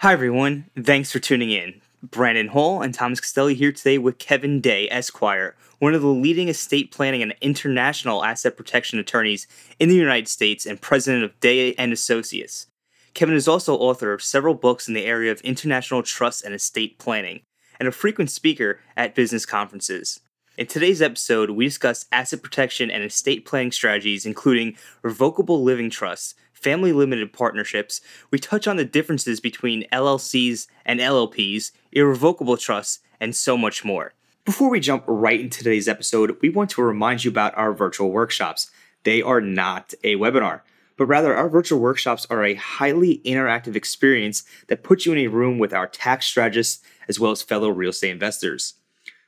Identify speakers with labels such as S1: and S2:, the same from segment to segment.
S1: Hi, everyone. Thanks for tuning in. Brandon Hall and Thomas Castelli here today with Kevin Day, Esquire, one of the leading estate planning and international asset protection attorneys in the United States and president of Day and Associates. Kevin is also author of several books in the area of international trust and estate planning, and a frequent speaker at business conferences. In today's episode, we discuss asset protection and estate planning strategies, including revocable living trusts, family limited partnerships, we touch on the differences between LLCs and LLPs, irrevocable trusts, and so much more. Before we jump right into today's episode, we want to remind you about our virtual workshops. They are not a webinar, but rather our virtual workshops are a highly interactive experience that puts you in a room with our tax strategists as well as fellow real estate investors.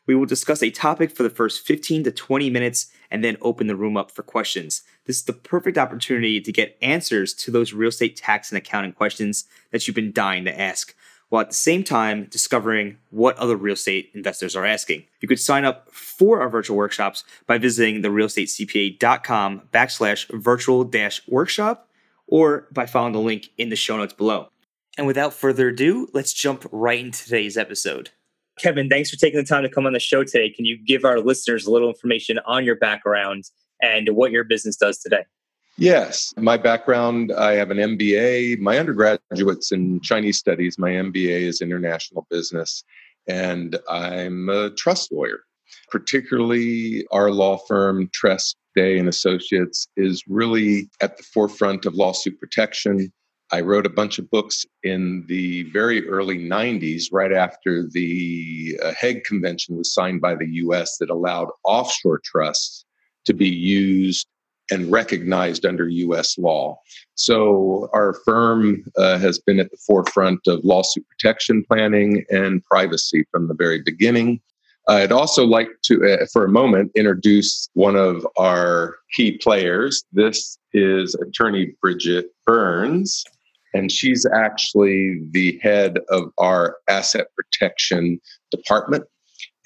S1: We will discuss a topic for the first 15 to 20 minutes and then open the room up for questions. This is the perfect opportunity to get answers to those real estate tax and accounting questions that you've been dying to ask, while at the same time discovering what other real estate investors are asking. You could sign up for our virtual workshops by visiting therealestatecpa.com backslash virtual dash workshop or by following the link in the show notes below. And without further ado, let's jump right into today's episode. Kevin, thanks for taking the time to come on the show today. Can you give our listeners a little information on your background and what your business does today?
S2: Yes, my background I have an MBA. My undergraduate's in Chinese studies, my MBA is international business, and I'm a trust lawyer. Particularly, our law firm, Tresp Day and Associates, is really at the forefront of lawsuit protection I wrote a bunch of books in the very early 90s, right after the uh, Hague Convention was signed by the US that allowed offshore trusts to be used and recognized under US law. So our firm uh, has been at the forefront of lawsuit protection planning and privacy from the very beginning. I'd also like to, uh, for a moment, introduce one of our key players. This is attorney Bridget Burns and she's actually the head of our asset protection department.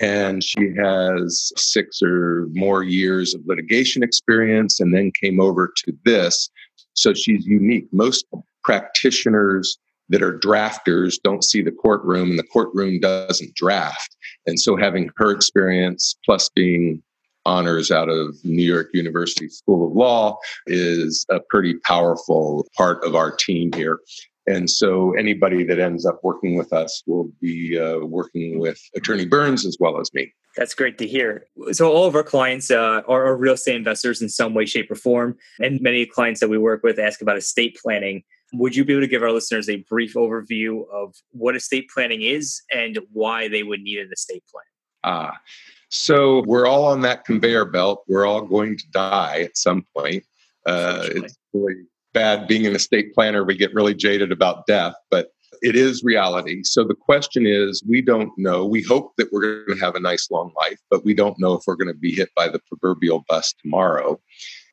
S2: And she has six or more years of litigation experience and then came over to this. So she's unique. Most practitioners that are drafters don't see the courtroom, and the courtroom doesn't draft. And so having her experience plus being honors out of New York University School of Law is a pretty powerful part of our team here. And so anybody that ends up working with us will be uh, working with Attorney Burns as well as me.
S1: That's great to hear. So, all of our clients uh, are, are real estate investors in some way, shape, or form. And many clients that we work with ask about estate planning. Would you be able to give our listeners a brief overview of what estate planning is and why they would need an estate plan?
S2: Ah, so we're all on that conveyor belt. We're all going to die at some point. Uh, it's really bad being an estate planner. We get really jaded about death, but it is reality. So the question is we don't know. We hope that we're going to have a nice long life, but we don't know if we're going to be hit by the proverbial bus tomorrow.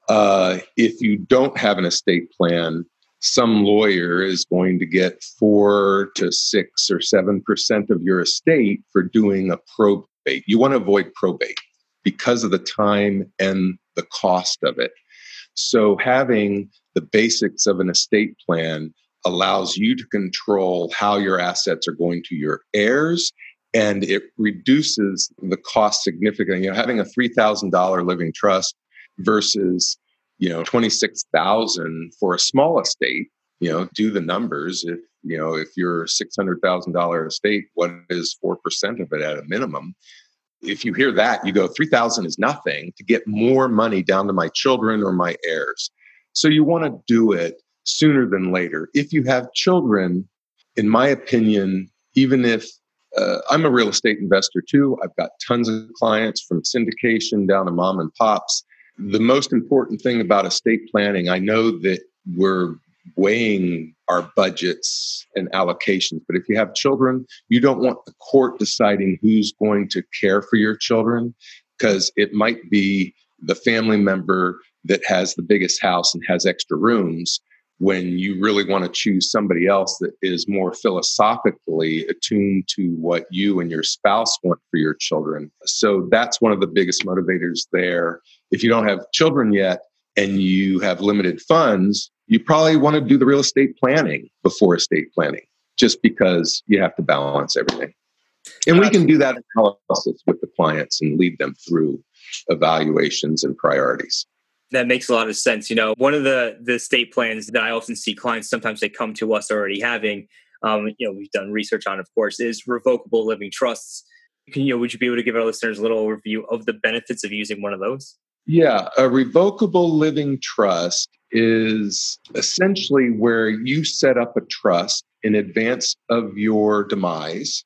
S2: Uh, if you don't have an estate plan, some lawyer is going to get four to six or seven percent of your estate for doing a pro You want to avoid probate because of the time and the cost of it. So, having the basics of an estate plan allows you to control how your assets are going to your heirs and it reduces the cost significantly. You know, having a $3,000 living trust versus, you know, 26,000 for a small estate, you know, do the numbers. If, you know, if you're $600,000 estate, what is 4% of it at a minimum? If you hear that, you go, 3000 is nothing to get more money down to my children or my heirs. So you want to do it sooner than later. If you have children, in my opinion, even if uh, I'm a real estate investor too, I've got tons of clients from syndication down to mom and pops. The most important thing about estate planning, I know that we're weighing our budgets and allocations. But if you have children, you don't want the court deciding who's going to care for your children because it might be the family member that has the biggest house and has extra rooms when you really want to choose somebody else that is more philosophically attuned to what you and your spouse want for your children. So that's one of the biggest motivators there. If you don't have children yet and you have limited funds, you probably want to do the real estate planning before estate planning, just because you have to balance everything. And we can do that analysis with the clients and lead them through evaluations and priorities
S1: that makes a lot of sense. You know, one of the the state plans that I often see clients sometimes they come to us already having, um, you know, we've done research on, of course, is revocable living trusts. Can you know, would you be able to give our listeners a little overview of the benefits of using one of those?
S2: Yeah, a revocable living trust is essentially where you set up a trust in advance of your demise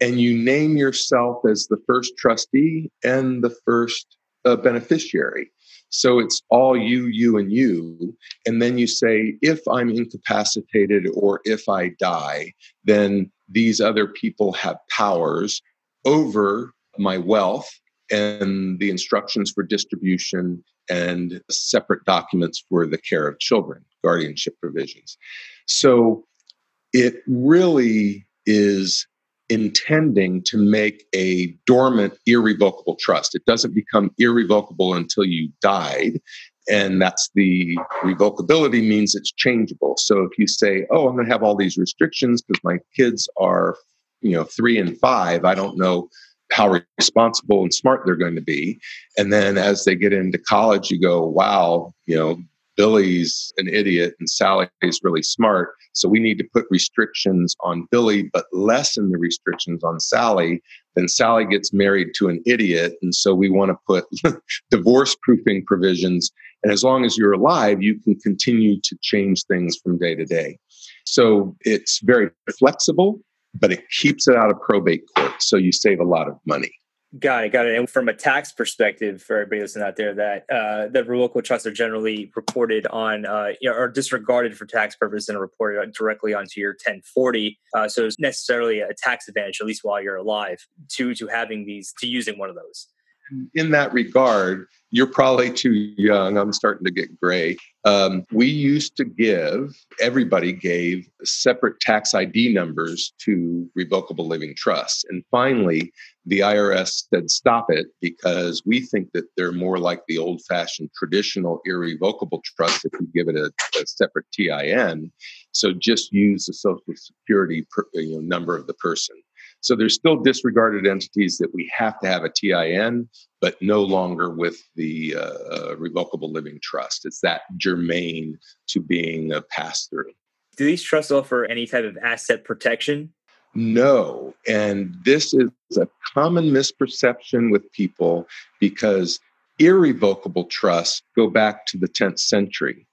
S2: and you name yourself as the first trustee and the first uh, beneficiary. So it's all you, you, and you. And then you say, if I'm incapacitated or if I die, then these other people have powers over my wealth and the instructions for distribution and separate documents for the care of children, guardianship provisions. So it really is intending to make a dormant, irrevocable trust. It doesn't become irrevocable until you died. And that's the revocability means it's changeable. So if you say, oh, I'm going to have all these restrictions because my kids are, you know, three and five, I don't know how responsible and smart they're going to be. And then as they get into college, you go, wow, you know, Billy's an idiot and Sally is really smart. So we need to put restrictions on Billy, but lessen the restrictions on Sally. Then Sally gets married to an idiot. And so we want to put divorce proofing provisions. And as long as you're alive, you can continue to change things from day to day. So it's very flexible, but it keeps it out of probate court. So you save a lot of money.
S1: Got it, got it. And from a tax perspective, for everybody listening out there, that uh, the revocable trusts are generally reported on, uh, you know, are disregarded for tax purposes and reported directly onto your 1040. Uh, so it's necessarily a tax advantage, at least while you're alive, to to having these to using one of those
S2: in that regard, you're probably too young. I'm starting to get gray. Um, we used to give, everybody gave separate tax ID numbers to revocable living trusts. And finally, the IRS said, stop it because we think that they're more like the old fashioned traditional irrevocable trust if you give it a, a separate TIN. So just use the social security per, you know, number of the person. So there's still disregarded entities that we have to have a TIN, but no longer with the uh, revocable living trust. It's that germane to being a pass through.
S1: Do these trusts offer any type of asset protection?
S2: No. And this is a common misperception with people because irrevocable trusts go back to the 10th century.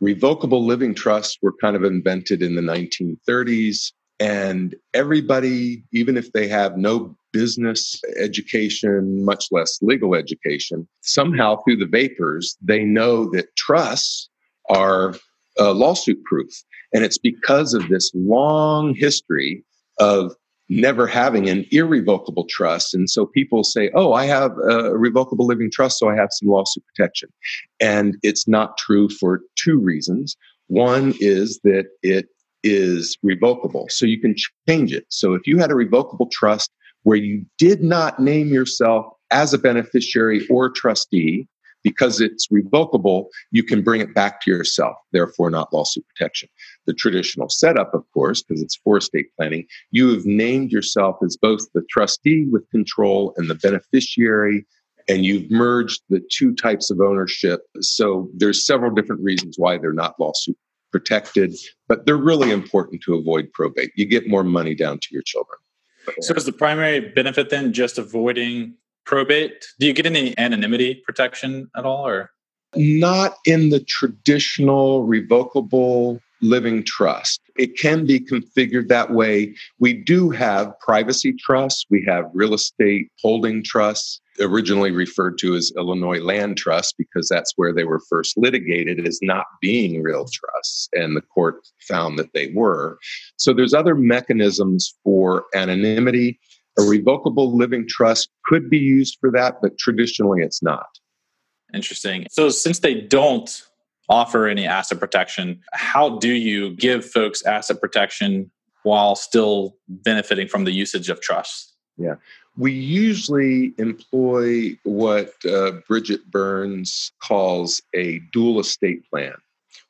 S2: Revocable living trusts were kind of invented in the 1930s. And everybody, even if they have no business education, much less legal education, somehow through the vapors, they know that trusts are uh, lawsuit proof. And it's because of this long history of never having an irrevocable trust. And so people say, oh, I have a revocable living trust, so I have some lawsuit protection. And it's not true for two reasons. One is that it is revocable. So you can change it. So if you had a revocable trust where you did not name yourself as a beneficiary or trustee, because it's revocable, you can bring it back to yourself, therefore, not lawsuit protection. The traditional setup, of course, because it's for estate planning, you have named yourself as both the trustee with control and the beneficiary, and you've merged the two types of ownership. So there's several different reasons why they're not lawsuit protected, but they're really important to avoid probate. You get more money down to your children.
S3: So, is the primary benefit then just avoiding probate? Do you get any anonymity protection at all, or
S2: not in the traditional revocable living trust? It can be configured that way. We do have privacy trusts. We have real estate holding trusts. Originally referred to as Illinois Land Trust because that's where they were first litigated as not being real trusts, and the court found that they were. So there's other mechanisms for anonymity. A revocable living trust could be used for that, but traditionally it's not.
S3: Interesting. So since they don't offer any asset protection, how do you give folks asset protection while still benefiting from the usage of trusts?
S2: Yeah. We usually employ what uh, Bridget Burns calls a dual estate plan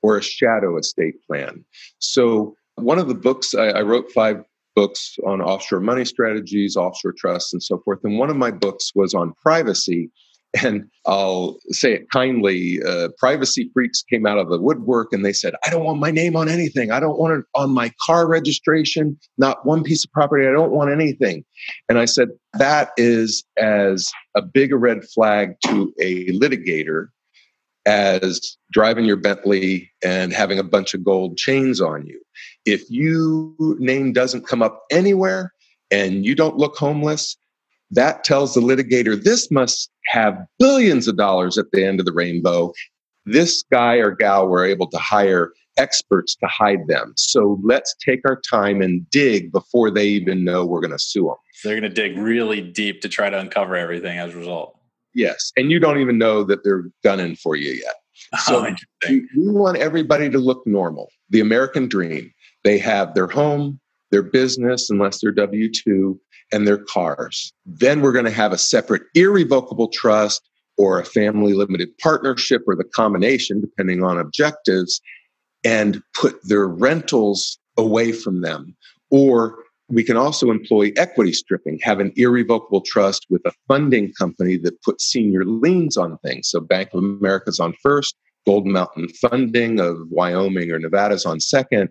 S2: or a shadow estate plan. So, one of the books I, I wrote five books on offshore money strategies, offshore trusts, and so forth. And one of my books was on privacy. And I'll say it kindly uh, privacy freaks came out of the woodwork and they said, I don't want my name on anything. I don't want it on my car registration, not one piece of property. I don't want anything. And I said, that is as a big a red flag to a litigator as driving your Bentley and having a bunch of gold chains on you. If you name doesn't come up anywhere and you don't look homeless, that tells the litigator this must have billions of dollars at the end of the rainbow. This guy or gal were able to hire experts to hide them. So let's take our time and dig before they even know we're going to sue them.
S3: they're going to dig really deep to try to uncover everything as a result.
S2: Yes. And you don't even know that they're gunning for you yet. So oh, we, we want everybody to look normal. The American dream. They have their home, their business, unless they're W 2, and their cars. Then we're going to have a separate irrevocable trust or a family limited partnership or the combination, depending on objectives, and put their rentals away from them. Or we can also employ equity stripping, have an irrevocable trust with a funding company that puts senior liens on things. So Bank of America's on first, Golden Mountain Funding of Wyoming or Nevada's on second.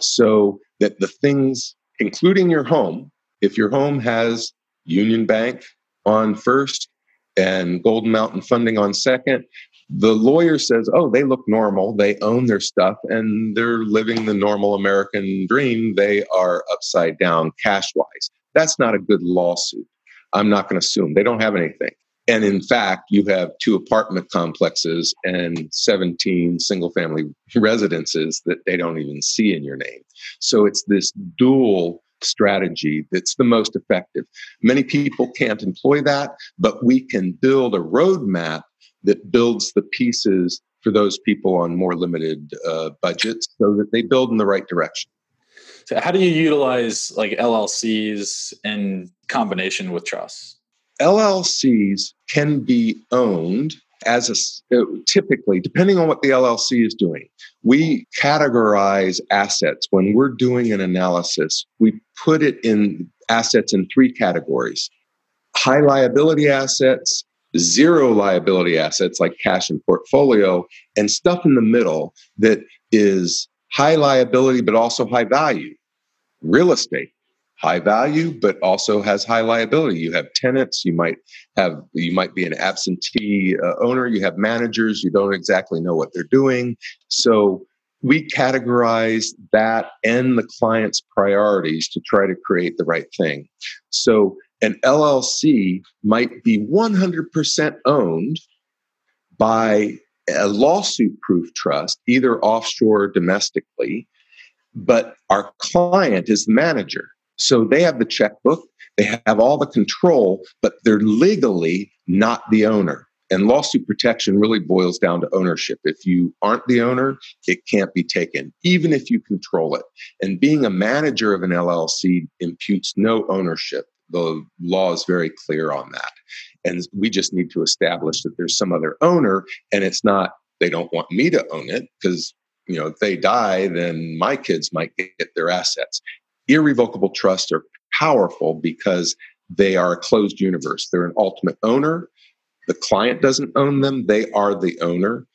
S2: So that the things, including your home, if your home has Union Bank on first and Golden Mountain Funding on second, the lawyer says, oh, they look normal. They own their stuff and they're living the normal American dream. They are upside down cash wise. That's not a good lawsuit. I'm not going to assume they don't have anything. And in fact, you have two apartment complexes and 17 single family residences that they don't even see in your name. So it's this dual strategy that's the most effective. Many people can't employ that, but we can build a roadmap that builds the pieces for those people on more limited uh, budgets so that they build in the right direction.
S3: So, how do you utilize like LLCs in combination with trusts?
S2: LLCs can be owned as a uh, typically depending on what the LLC is doing. We categorize assets when we're doing an analysis. We put it in assets in three categories: high liability assets, zero liability assets like cash and portfolio, and stuff in the middle that is high liability but also high value. Real estate, high value but also has high liability. You have tenants, you might have you might be an absentee uh, owner, you have managers, you don't exactly know what they're doing. So we categorize that and the client's priorities to try to create the right thing. So an LLC might be 100% owned by a lawsuit proof trust, either offshore or domestically, but our client is the manager. So they have the checkbook, they have all the control, but they're legally not the owner. And lawsuit protection really boils down to ownership. If you aren't the owner, it can't be taken, even if you control it. And being a manager of an LLC imputes no ownership the law is very clear on that. And we just need to establish that there's some other owner and it's not, they don't want me to own it because, you know, if they die, then my kids might get their assets. Irrevocable trusts are powerful because they are a closed universe. They're an ultimate owner. The client doesn't own them, they are the owner.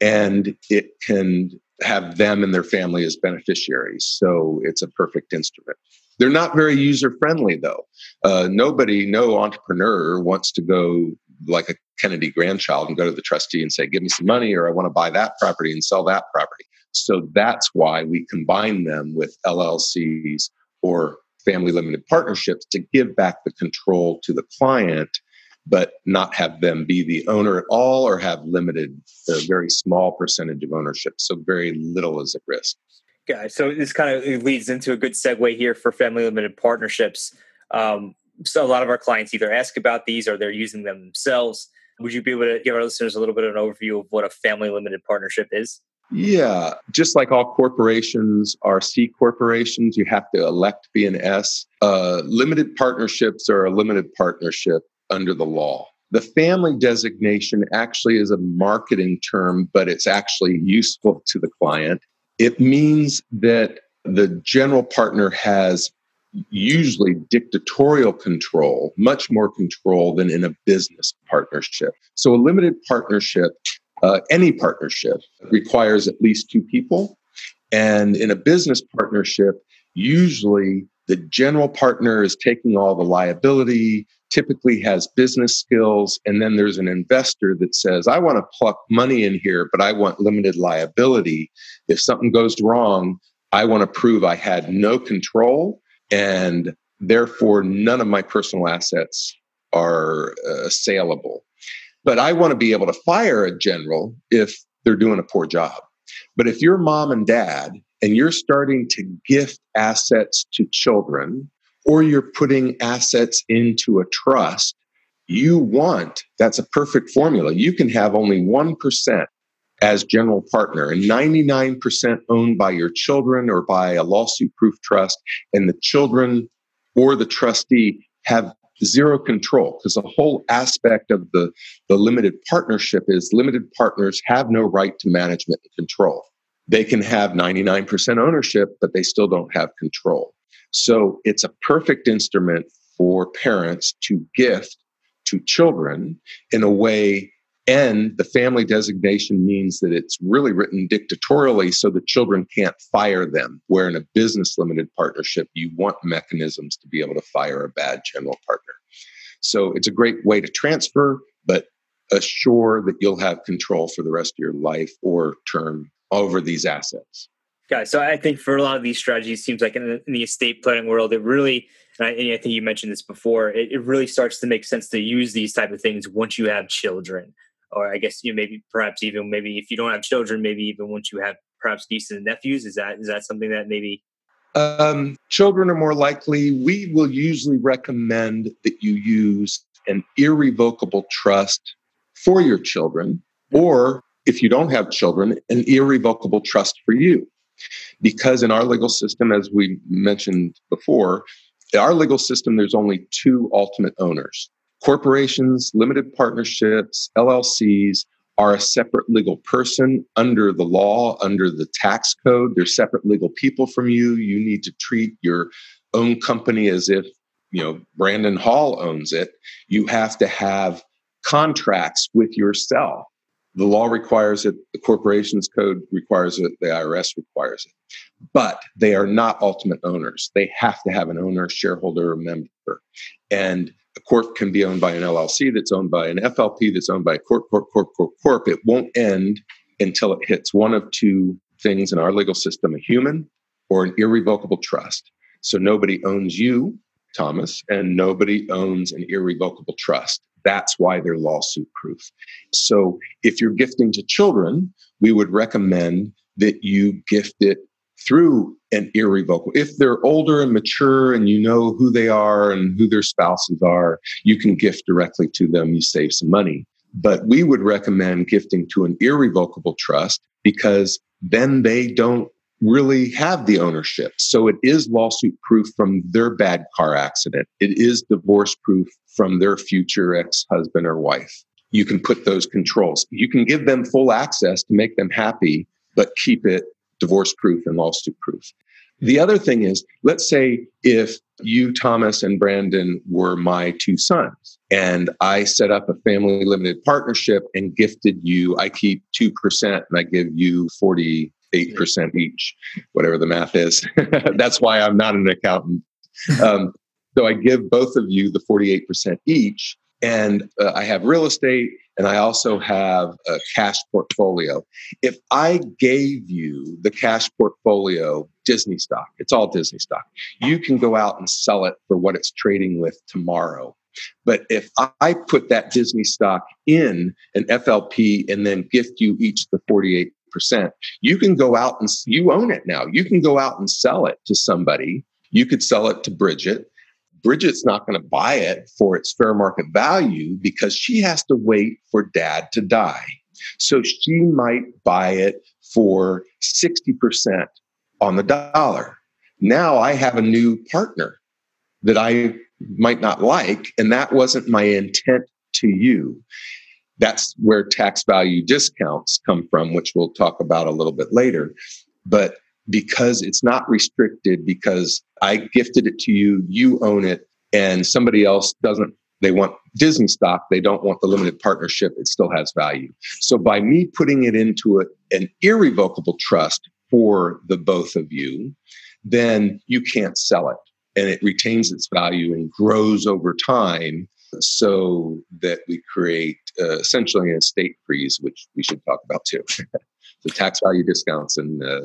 S2: And it can have them and their family as beneficiaries. So it's a perfect instrument. They're not very user friendly, though. Uh, nobody, no entrepreneur wants to go like a Kennedy grandchild and go to the trustee and say, Give me some money, or I want to buy that property and sell that property. So that's why we combine them with LLCs or family limited partnerships to give back the control to the client but not have them be the owner at all or have limited, a very small percentage of ownership. So very little is at risk.
S1: Yeah, so this kind of leads into a good segue here for family limited partnerships. Um, so a lot of our clients either ask about these or they're using them themselves. Would you be able to give our listeners a little bit of an overview of what a family limited partnership is?
S2: Yeah, just like all corporations are C corporations, you have to elect to be an S. Uh, limited partnerships are a limited partnership under the law. The family designation actually is a marketing term, but it's actually useful to the client. It means that the general partner has usually dictatorial control, much more control than in a business partnership. So, a limited partnership, uh, any partnership, requires at least two people. And in a business partnership, usually the general partner is taking all the liability, typically has business skills, and then there's an investor that says, I want to pluck money in here, but I want limited liability. If something goes wrong, I want to prove I had no control and therefore none of my personal assets are uh, saleable. But I want to be able to fire a general if they're doing a poor job. But if you're mom and dad and you're starting to gift assets to children, or you're putting assets into a trust, you want that's a perfect formula. You can have only 1% as general partner and 99% owned by your children or by a lawsuit proof trust and the children or the trustee have zero control because the whole aspect of the, the limited partnership is limited partners have no right to management and control. They can have 99% ownership but they still don't have control. So it's a perfect instrument for parents to gift to children in a way and the family designation means that it's really written dictatorially so the children can't fire them. Where in a business limited partnership, you want mechanisms to be able to fire a bad general partner. So it's a great way to transfer, but assure that you'll have control for the rest of your life or term over these assets.
S1: Guys, so I think for a lot of these strategies, seems like in the, in the estate planning world, it really, and I, and I, think you mentioned this before, it, it really starts to make sense to use these type of things once you have children or I guess you know, maybe perhaps even maybe if you don't have children, maybe even once you have perhaps nieces and nephews, is that is that something that maybe
S2: um, children are more likely. We will usually recommend that you use an irrevocable trust for your children, or if you don't have children, an irrevocable trust for you. Because in our legal system, as we mentioned before, in our legal system, there's only two ultimate owners Corporations, limited partnerships, LLCs are a separate legal person under the law, under the tax code. They're separate legal people from you. You need to treat your own company as if, you know, Brandon Hall owns it. You have to have contracts with yourself. The law requires it, the corporations code requires it, the IRS requires it. But they are not ultimate owners. They have to have an owner, shareholder, or member. And a corp can be owned by an LLC that's owned by an FLP that's owned by a corp, corp, corp, corp, corp. It won't end until it hits one of two things in our legal system a human or an irrevocable trust. So nobody owns you, Thomas, and nobody owns an irrevocable trust. That's why they're lawsuit proof. So if you're gifting to children, we would recommend that you gift it through an irrevocable. If they're older and mature and you know who they are and who their spouses are, you can gift directly to them. You save some money. But we would recommend gifting to an irrevocable trust because then they don't really have the ownership. So it is lawsuit proof from their bad car accident. It is divorce proof from their future ex husband or wife. You can put those controls. You can give them full access to make them happy, but keep it divorce proof and lawsuit proof. The other thing is, let's say if you, Thomas, and Brandon were my two sons, and I set up a family limited partnership and gifted you, I keep 2% and I give you 48% each, whatever the math is. That's why I'm not an accountant. Um, so I give both of you the 48% each. And uh, I have real estate and I also have a cash portfolio. If I gave you the cash portfolio Disney stock, it's all Disney stock, you can go out and sell it for what it's trading with tomorrow But if I put that Disney stock in an FLP and then gift you each the 48%, you can go out and you own it now. You can go out and sell it to somebody. You could sell it to Bridget. Bridget's not going to buy it for its fair market value because she has to wait for dad to die. So she might buy it for 60% on the dollar. Now I have a new partner that I might not like, and that wasn't my intent to you. That's where tax value discounts come from, which we'll talk about a little bit later. But because it's not restricted, because I gifted it to you, you own it, and somebody else doesn't, they want Disney stock, they don't want the limited partnership, it still has value. So by me putting it into a, an irrevocable trust for the both of you, then you can't sell it and it retains its value and grows over time so that we create uh, essentially an estate freeze, which we should talk about too. the tax value discounts, and uh,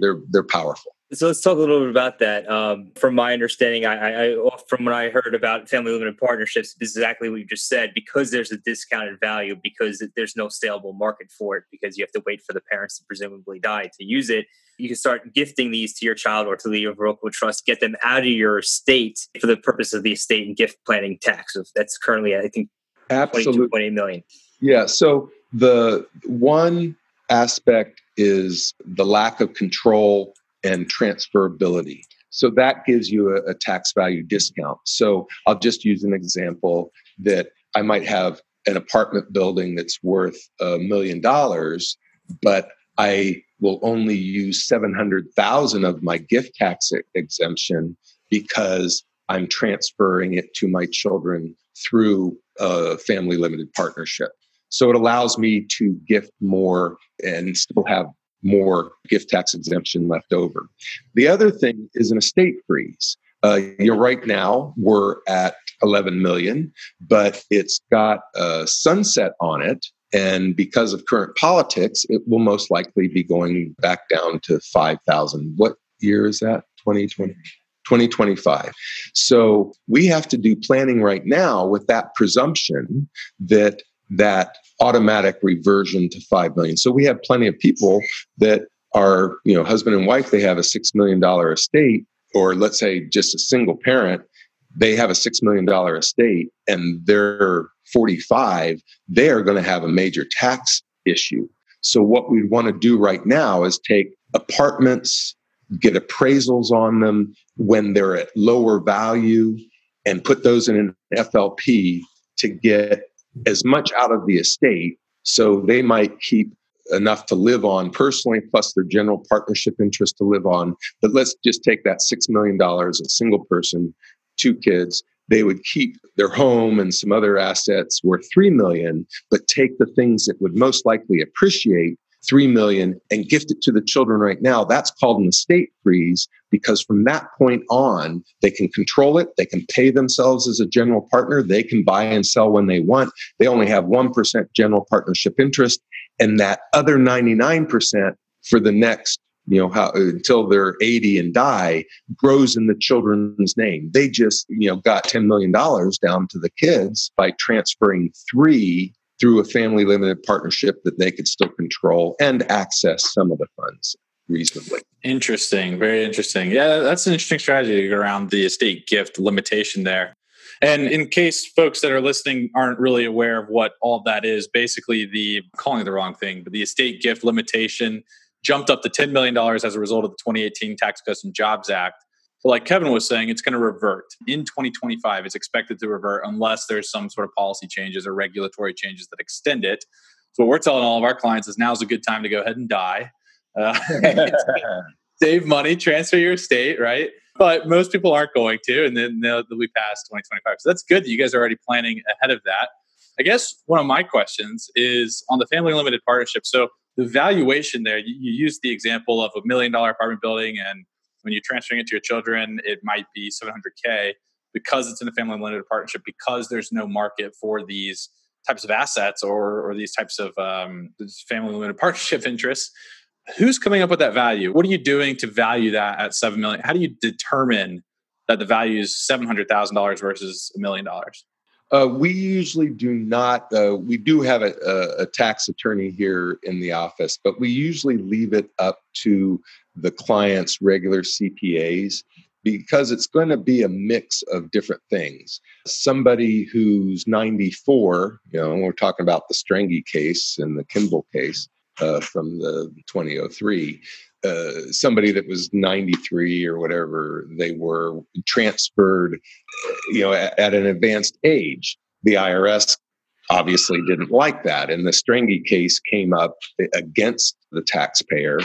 S2: they're they're powerful.
S1: So let's talk a little bit about that. Um, from my understanding, I, I, from what I heard about family limited partnerships, this is exactly what you just said. Because there's a discounted value, because there's no saleable market for it, because you have to wait for the parents to presumably die to use it. You can start gifting these to your child or to the irrevocable trust, get them out of your estate for the purpose of the estate and gift planning tax. That's currently, I think, absolutely 22.8 million.
S2: Yeah. So the one aspect is the lack of control and transferability. So that gives you a, a, tax value discount. So I'll just use an example that I might have an apartment building that's worth a million dollars, but I will only use 700,000 of my gift tax exemption because I'm transferring it to my children through a family limited partnership. So it allows me to gift more and still have more gift tax exemption left over. The other thing is an estate freeze. Uh, you know, right now we're at 11 million, but it's got a sunset on it. And because of current politics, it will most likely be going back down to 5,000. What year is that? 2020? 2025. So we have to do planning right now with that presumption that that automatic reversion to 5 million. So we have plenty of people that are, you know, husband and wife, they have a $6 million estate, or let's say just a single parent, they have a $6 million estate and they're 45, they are going to have a major tax issue. So what we'd want to do right now is take apartments, get appraisals on them when they're at lower value and put those in an FLP to get as much out of the estate so they might keep enough to live on personally plus their general partnership interest to live on. But let's just take that $6 million a single person two kids. They would keep their home and some other assets worth 3 million but take the things that would most likely appreciate 3 million and gift it to the children right now. That's called an estate freeze because from that point on they can control it. They can pay themselves as a general partner. They can buy and sell when they want. They only have 1% general partnership interest. And that other 99% for the next you know how until they're 80 and die grows in the children's name. They just you know got 10 million dollars down to the kids by transferring 3 through a family limited partnership that they could still control and access some of the funds reasonably.
S3: Interesting. Very interesting. Yeah, that's an interesting strategy around the estate gift limitation there. And in case folks that are listening aren't really aware of what all that is, basically the calling it the wrong thing, but the estate gift limitation jumped up to $10 million as a result of the 2018 Tax Cuts and Jobs Act. Like Kevin was saying, it's going to revert in 2025. It's expected to revert unless there's some sort of policy changes or regulatory changes that extend it. So what we're telling all of our clients is now's a good time to go ahead and die, uh, save money, transfer your estate, right? But most people aren't going to, and then they'll, they'll be past 2025. So that's good that you guys are already planning ahead of that. I guess one of my questions is on the family limited partnership. So the valuation there, you, you used the example of a million dollar apartment building and when you're transferring it to your children, it might be 700K because it's in a family limited partnership, because there's no market for these types of assets or, or these types of um, family limited partnership interests. Who's coming up with that value? What are you doing to value that at seven million? How do you determine that the value is seven hundred thousand dollars versus a million dollars?
S2: Uh, we usually do not. Uh, we do have a, a, a, tax attorney here in the office, but we usually leave it up to the client's regular CPAs because it's going to be a mix of different things. Somebody who's 94, you know, we're talking about the Strangi case and the Kimball case uh, from the 2003. Uh, somebody that was 93 or whatever they were transferred you know at, at an advanced age the irs obviously didn't like that and the Strangi case came up against the taxpayer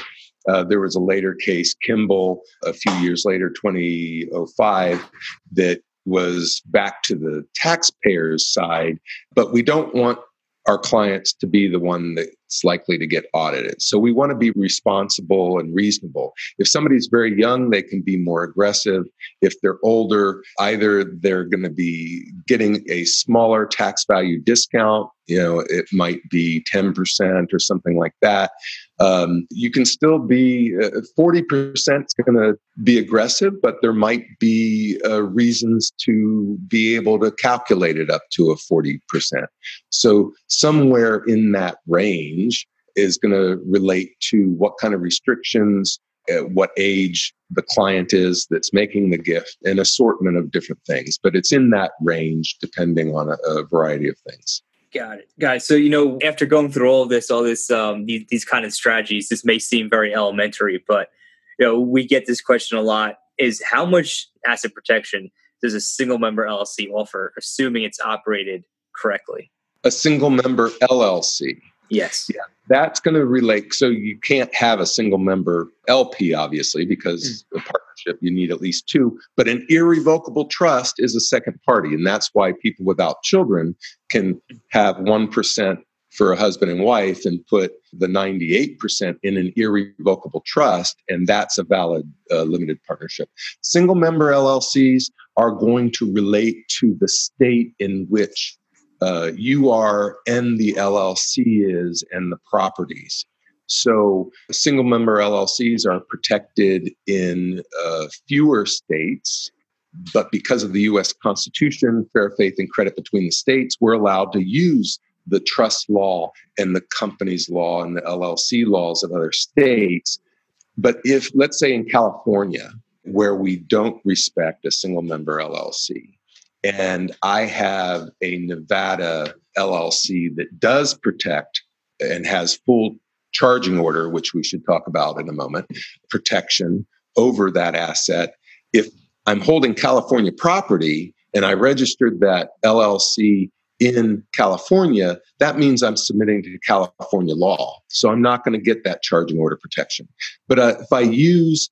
S2: uh, there was a later case, Kimball, a few years later, 2005, that was back to the taxpayer's side. But we don't want our clients to be the one that's likely to get audited. So we want to be responsible and reasonable. If somebody's very young, they can be more aggressive. If they're older, either they're going to be getting a smaller tax value discount, you know, it might be 10% or something like that. Um, you can still be uh, 40% is going to be aggressive, but there might be uh, reasons to be able to calculate it up to a 40%. So, somewhere in that range is going to relate to what kind of restrictions, uh, what age the client is that's making the gift, an assortment of different things. But it's in that range depending on a, a variety of things.
S1: Got it, guys. So you know, after going through all of this, all this, um, these, these kind of strategies, this may seem very elementary, but you know, we get this question a lot: is how much asset protection does a single member LLC offer, assuming it's operated correctly?
S2: A single member LLC.
S1: Yes.
S2: Yeah that's going to relate. So you can't have a single member LP, obviously, because mm. a partnership you need at least two. But an irrevocable trust is a second party, and that's why people without children can have one percent for a husband and wife and put the 98% in an irrevocable trust, and that's a valid uh, limited partnership. Single member LLCs are going to relate to the state in which uh, you are and the LLC is and the properties. So single member LLCs are protected in uh, fewer states, but because of the US Constitution, fair faith and credit between the states, we're allowed to use the trust law and the company's law and the LLC laws of other states. But if, let's say, in California, where we don't respect a single member LLC, and I have a Nevada LLC that does protect and has full charging order, which we should talk about in a moment, protection over that asset. If I'm holding California property and I registered that LLC in California, that means I'm submitting to California law. So I'm not going to get that charging order protection. But uh, if I use,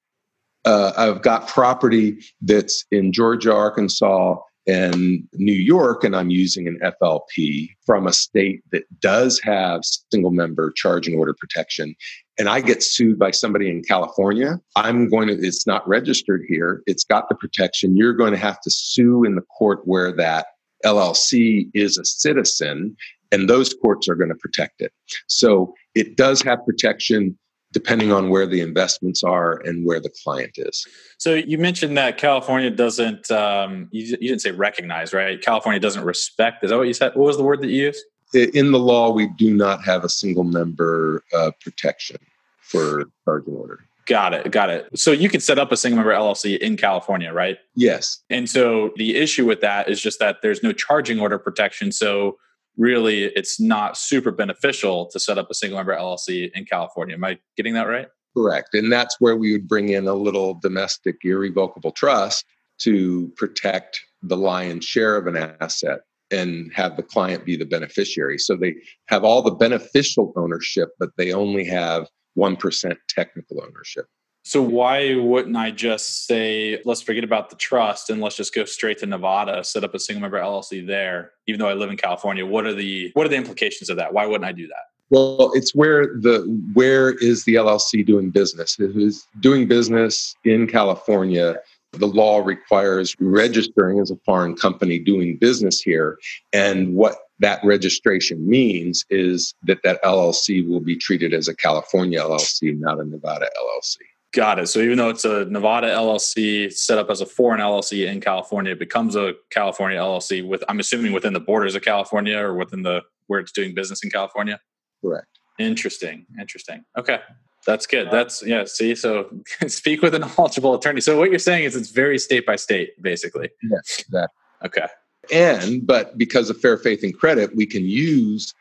S2: uh, I've got property that's in Georgia, Arkansas, and New York, and I'm using an FLP from a state that does have single member charging order protection, and I get sued by somebody in California, I'm going to, it's not registered here, it's got the protection. You're going to have to sue in the court where that LLC is a citizen, and those courts are going to protect it. So it does have protection depending on where the investments are and where the client is.
S3: So you mentioned that California doesn't, um, you, you, didn't say recognize, right? California doesn't respect. Is that what you said? What was the word that you used?
S2: In the law, we do not have a single member uh, protection for charging order.
S3: Got it. Got it. So you could set up a single member LLC in California, right?
S2: Yes.
S3: And so the issue with that is just that there's no charging order protection. So really it's not super beneficial to set up a single member LLC in California. Am I getting that right?
S2: Correct. And that's where we would bring in a little domestic irrevocable trust to protect the lion's share of an asset and have the client be the beneficiary. So they have all the beneficial ownership, but they only have 1% technical ownership.
S3: So why wouldn't I just say, let's forget about the trust and let's just go straight to Nevada, set up a single member LLC there, even though I live in California? What are the what are the implications of that? Why wouldn't I do that?
S2: Well, it's where the where is the LLC doing business? It is doing business in California. The law requires registering as a foreign company doing business here, and what that registration means is that that LLC will be treated as a California LLC, not a Nevada LLC.
S3: Got it. So even though it's a Nevada LLC set up as a foreign LLC in California, it becomes a California LLC with I'm assuming within the borders of California or within the where it's doing business in California.
S2: Correct.
S3: Interesting. Interesting. Okay. That's good. That's yeah. See, so speak with a knowledgeable attorney. So what you're saying is it's very state by state, basically.
S2: Yes, exactly.
S3: Okay.
S2: And but because of fair faith and credit, we can use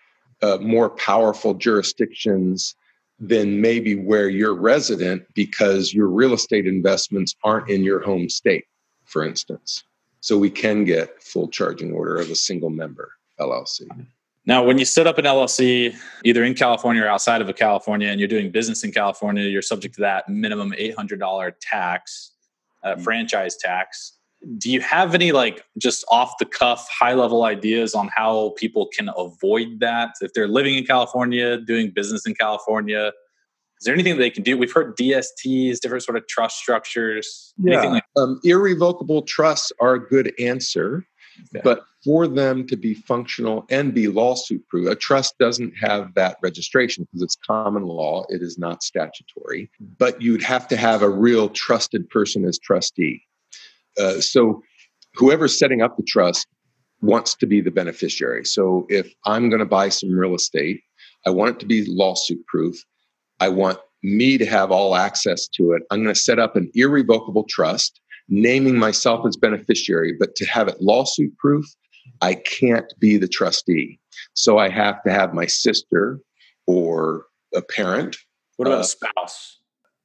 S2: uh, more powerful jurisdictions than maybe where you're resident because your real estate investments aren't in your home state, for instance. So we can get full charging order of a single member LLC.
S3: Now, when you set up an LLC, either in California or outside of a California, and you're doing business in California, you're subject to that minimum $800 tax, uh, mm-hmm. franchise tax. Do you have any like just off the cuff, high level ideas on how people can avoid that if they're living in California, doing business in California? Is there anything they can do? We've heard DSTs, different sort of trust structures.
S2: Yeah, like- um, irrevocable trusts are a good answer. Okay. But for them to be functional and be lawsuit proof, a trust doesn't have that registration because it's common law. It is not statutory. But you'd have to have a real trusted person as trustee. Uh, so whoever's setting up the trust wants to be the beneficiary. So if I'm going to buy some real estate, I want it to be lawsuit proof. I want me to have all access to it. I'm going to set up an irrevocable trust naming myself as beneficiary, but to have it lawsuit proof, I can't be the trustee. So I have to have my sister or a parent.
S3: What about uh, a spouse?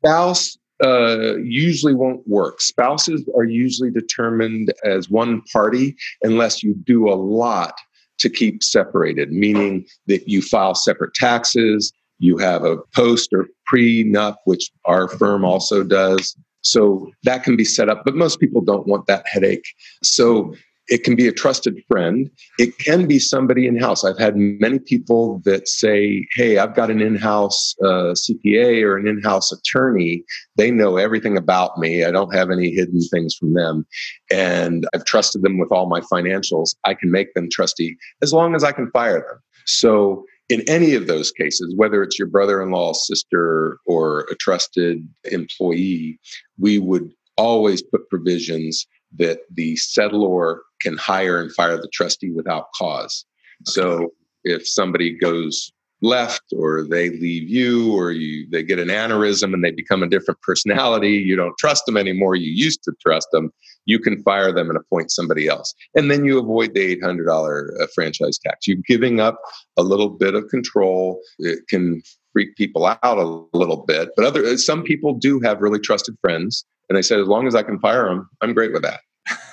S2: Spouse uh, usually won't work. Spouses are usually determined as one party unless you do a lot to keep separated, meaning that you file separate taxes, you have a post or prenup, which our firm also does. So that can be set up, but most people don't want that headache. So it can be a trusted friend. It can be somebody in house. I've had many people that say, Hey, I've got an in house uh, CPA or an in house attorney. They know everything about me. I don't have any hidden things from them. And I've trusted them with all my financials. I can make them trustee as long as I can fire them. So in any of those cases, whether it's your brother in law, sister, or a trusted employee, we would always put provisions that the settlor can hire and fire the trustee without cause. Okay. So if somebody goes left or they leave you or you they get an aneurysm and they become a different personality you don't trust them anymore you used to trust them you can fire them and appoint somebody else and then you avoid the $800 uh, franchise tax you're giving up a little bit of control it can freak people out a little bit but other some people do have really trusted friends and they said as long as i can fire them i'm great with that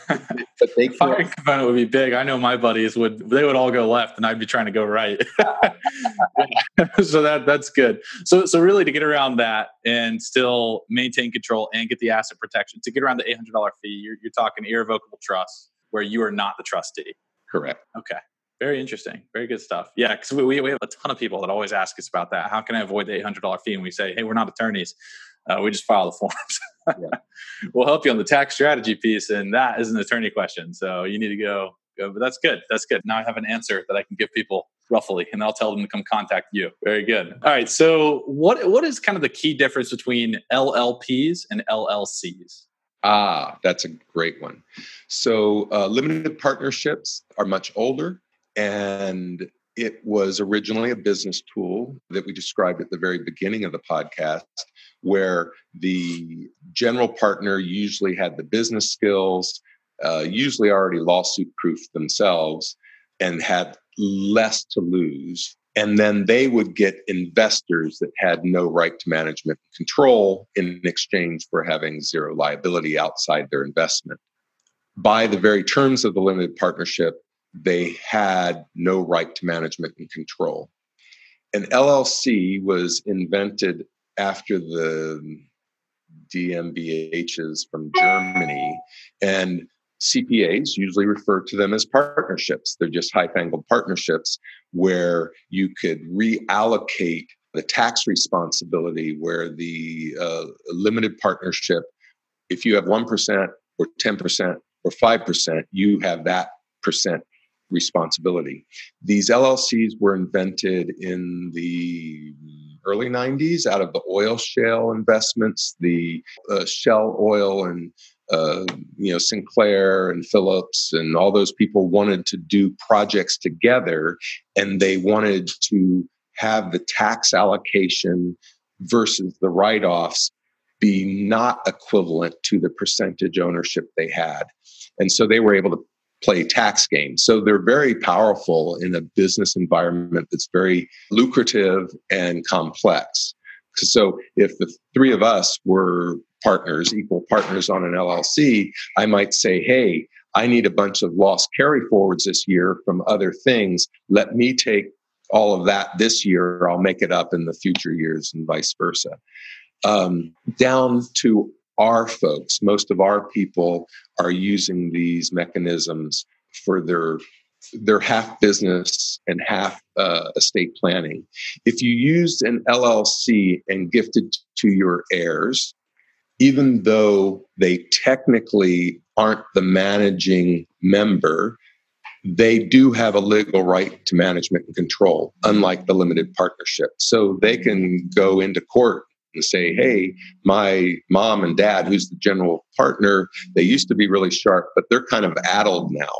S3: but they firing component would be big. I know my buddies would they would all go left, and I'd be trying to go right. so that that's good. So so really to get around that and still maintain control and get the asset protection to get around the eight hundred dollar fee, you're, you're talking irrevocable trust where you are not the trustee.
S2: Correct.
S3: Okay. Very interesting. Very good stuff. Yeah, because we, we have a ton of people that always ask us about that. How can I avoid the $800 fee? And we say, hey, we're not attorneys. Uh, we just file the forms. yeah. We'll help you on the tax strategy piece, and that is an attorney question. So you need to go, go. But that's good. That's good. Now I have an answer that I can give people roughly, and I'll tell them to come contact you. Very good. All right. So what what is kind of the key difference between LLPs and LLCs?
S2: Ah, that's a great one. So uh, limited partnerships are much older and it was originally a business tool that we described at the very beginning of the podcast, where the general partner usually had the business skills, uh, usually already lawsuit proof themselves, and had less to lose. And then they would get investors that had no right to management control in exchange for having zero liability outside their investment. By the very terms of the limited partnership, they had no right to management and control. An LLC was invented after the GmbHs from Germany, and CPAs usually refer to them as partnerships. They're just high fangled partnerships where you could reallocate the tax responsibility, where the uh, limited partnership, if you have 1% or 10% or 5%, you have that percent responsibility. These LLCs were invented in the early 90s out of the oil shale investments, the uh, Shell Oil and uh, you know Sinclair and Phillips and all those people wanted to do projects together, and they wanted to have the tax allocation versus the write-offs be not equivalent to the percentage ownership they had, and so they were able to play tax games. So they're very powerful in a business environment that's very lucrative and complex. So if the three of us were partners, equal partners on an LLC, I might say, hey, I need a bunch of lost carry forwards this year from other things. Let me take all of that this year. I'll make it up in the future years and vice versa. Um, down to our folks, most of our people are using these mechanisms for their their half business and half uh, estate planning. If you used an LLC and gifted to your heirs, even though they technically aren't the managing member, they do have a legal right to management and control, unlike the limited partnership. So they can go into court and say, hey, my mom and dad, who's the general partner, they used to be really sharp, but they're kind of addled now.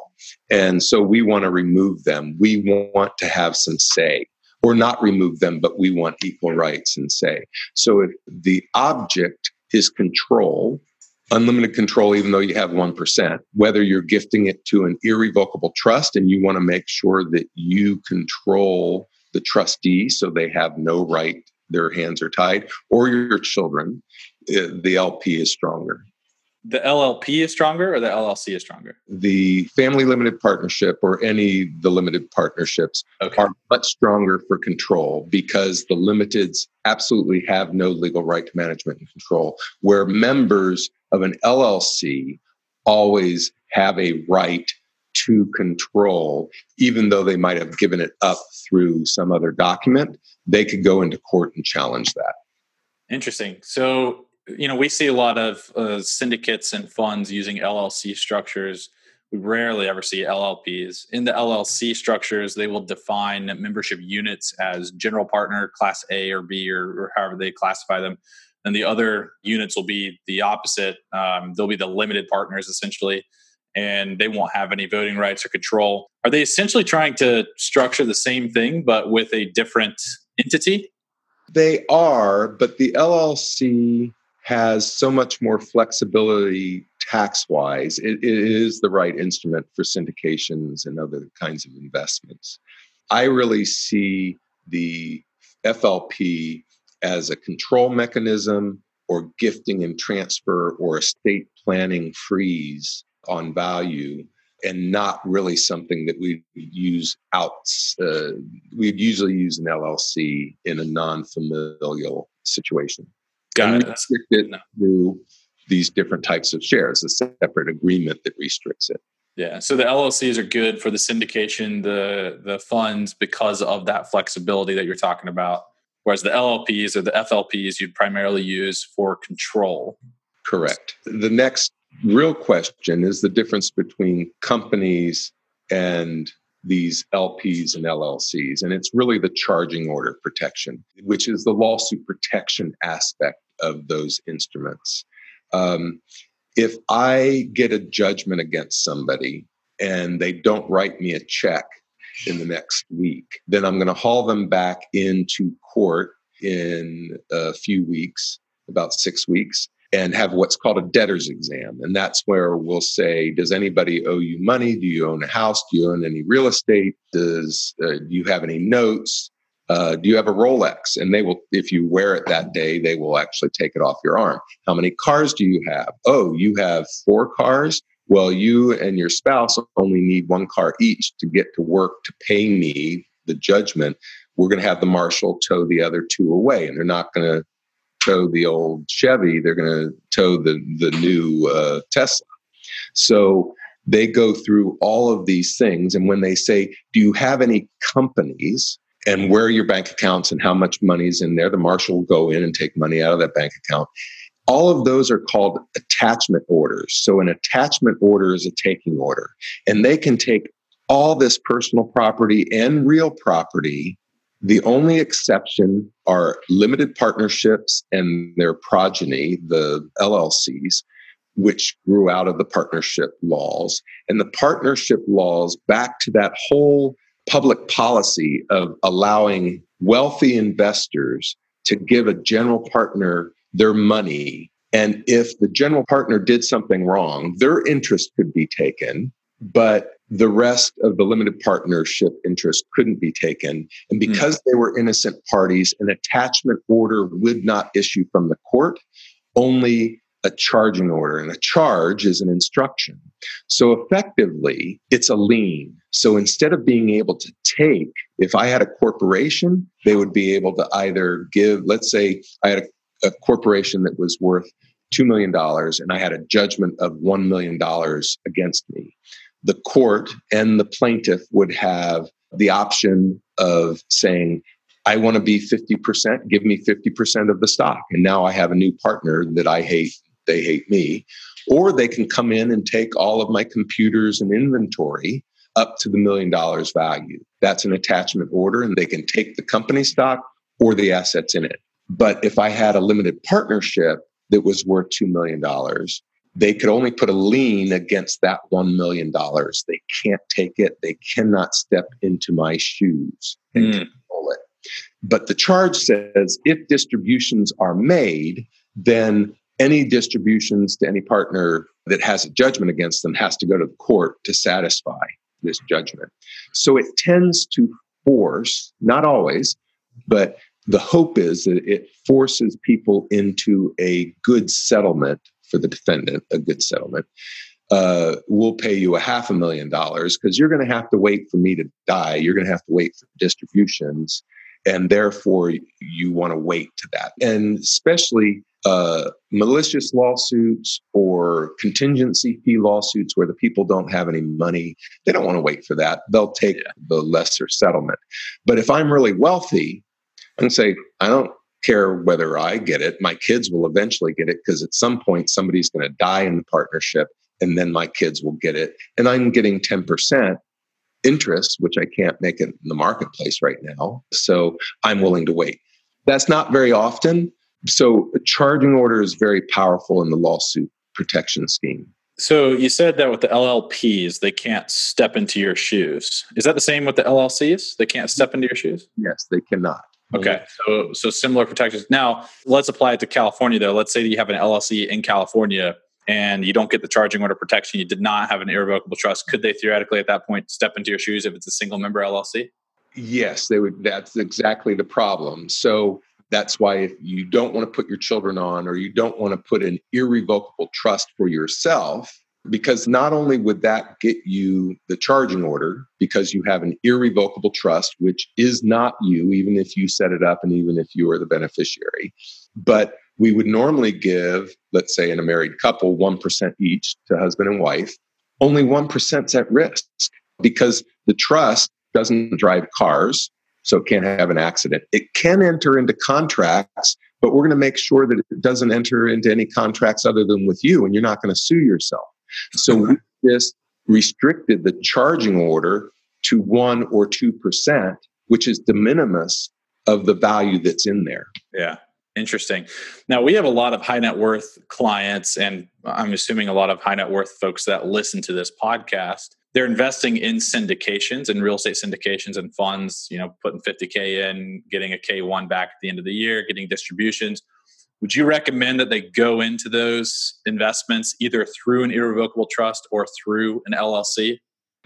S2: And so we want to remove them. We want to have some say, or not remove them, but we want equal rights and say. So if the object is control, unlimited control, even though you have 1%, whether you're gifting it to an irrevocable trust and you want to make sure that you control the trustee so they have no right their hands are tied, or your children, eh, the LP is stronger.
S3: The LLP is stronger, or the LLC is stronger?
S2: The family limited partnership, or any the limited partnerships, okay. are much stronger for control because the limiteds absolutely have no legal right to management and control. Where members of an LLC always have a right to control, even though they might have given it up through some other document, they could go into court and challenge that.
S3: Interesting. So, you know, we see a lot of uh, syndicates and funds using LLC structures. We rarely ever see LLPs. In the LLC structures, they will define membership units as general partner, class A or B, or, or however they classify them. And the other units will be the opposite. Um, they'll be the limited partners, essentially and they won't have any voting rights or control. Are they essentially trying to structure the same thing but with a different entity?
S2: They are, but the LLC has so much more flexibility tax wise. It, it is the right instrument for syndications and other kinds of investments. I really see the FLP as a control mechanism or gifting and transfer or estate planning freeze on value and not really something that we use out. Uh, we'd usually use an LLC in a non-familial situation.
S3: Got
S2: and
S3: it.
S2: Restrict it through these different types of shares, a separate agreement that restricts it.
S3: Yeah. So the LLCs are good for the syndication, the the funds because of that flexibility that you're talking about. Whereas the LLPs or the FLPs you'd primarily use for control.
S2: Correct. The next real question is the difference between companies and these LPs and LLCs. And it's really the charging order protection, which is the lawsuit protection aspect of those instruments. Um, if I get a judgment against somebody and they don't write me a check in the next week, then I'm going to haul them back into court in a few weeks, about six weeks, and have what's called a debtor's exam. And that's where we'll say, does anybody owe you money? Do you own a house? Do you own any real estate? Does uh, do you have any notes? Uh, do you have a Rolex? And they will, if you wear it that day, they will actually take it off your arm. How many cars do you have? Oh, you have four cars. Well, you and your spouse only need one car each to get to work to pay me the judgment. We're going to have the marshal tow the other two away, and they're not going to tow the old Chevy, they're going to tow the the new uh, Tesla. So they go through all of these things, and when they say, "Do you have any companies?" and where are your bank accounts and how much money is in there, the marshal will go in and take money out of that bank account. All of those are called attachment orders. So an attachment order is a taking order, and they can take all this personal property and real property The only exception are limited partnerships and their progeny, the LLCs, which grew out of the partnership laws. And the partnership laws back to that whole public policy of allowing wealthy investors to give a general partner their money. And if the general partner did something wrong, their interest could be taken, but the rest of the limited partnership interest couldn't be taken. And hmm. because mm. they were innocent parties, an attachment order would not issue from the court. Only a charging order, and a charge is an instruction. So effectively, it's a lien. So instead of being able to take, if I had a corporation, they would be able to either give, let's say I had a, a corporation that was worth $2 million and I had a judgment of $1 million against me. The court and the plaintiff would have the option of saying, I want to be 50%, give me 50% of the stock. And now I have a new partner that I hate they hate me. Or they can come in and take all of my computers and inventory up to the million dollars value. That's an attachment order, and they can take the company stock or the assets in it. But if I had a limited partnership that was worth $2 million, they could only put a lien against that $1 million. They can't take it. They cannot step into my shoes and mm. control it. But the charge says if distributions are made, then any distributions to any partner that has a judgment against them has to go to the court to satisfy this judgment. So it tends to force, not always, but the hope is that it forces people into a good settlement for the defendant, a good settlement. Uh, we'll pay you a half a million dollars because you're going to have to wait for me to die. You're going to have to wait for distributions. And therefore, you want to wait to that. And especially uh, malicious lawsuits or contingency fee lawsuits where the people don't have any money, they don't want to wait for that. They'll take the lesser settlement. But if I'm really wealthy, can say, I don't care whether I get it. My kids will eventually get it because at some point somebody's going to die in the partnership and then my kids will get it. And I'm getting 10% interest, which I can't make it in the marketplace right now. So I'm willing to wait. That's not very often so a charging order is very powerful in the lawsuit protection scheme.
S3: So you said that with the LLPs, they can't step into your shoes. Is that the same with the LLCs? They can't step into your shoes?
S2: Yes, they cannot.
S3: Okay. So so similar protections. Now, let's apply it to California though. Let's say that you have an LLC in California and you don't get the charging order protection, you did not have an irrevocable trust. Could they theoretically at that point step into your shoes if it's a single member LLC?
S2: Yes, they would that's exactly the problem. So that's why if you don't want to put your children on or you don't want to put an irrevocable trust for yourself, because not only would that get you the charging order because you have an irrevocable trust, which is not you, even if you set it up and even if you are the beneficiary, but we would normally give, let's say in a married couple, 1% each to husband and wife. Only 1% is at risk because the trust doesn't drive cars so it can't have an accident. It can enter into contracts, but we're going to make sure that it doesn't enter into any contracts other than with you, and you're not going to sue yourself. So we just restricted the charging order to one or two percent, which is de minimis of the value that's in there.
S3: Yeah. Interesting. Now we have a lot of high net worth clients, and I'm assuming a lot of high net worth folks that listen to this podcast they're investing in syndications and real estate syndications and funds, you know, putting 50K in, getting a K1 back at the end of the year, getting distributions. Would you recommend that they go into those investments either through an irrevocable trust or through an LLC?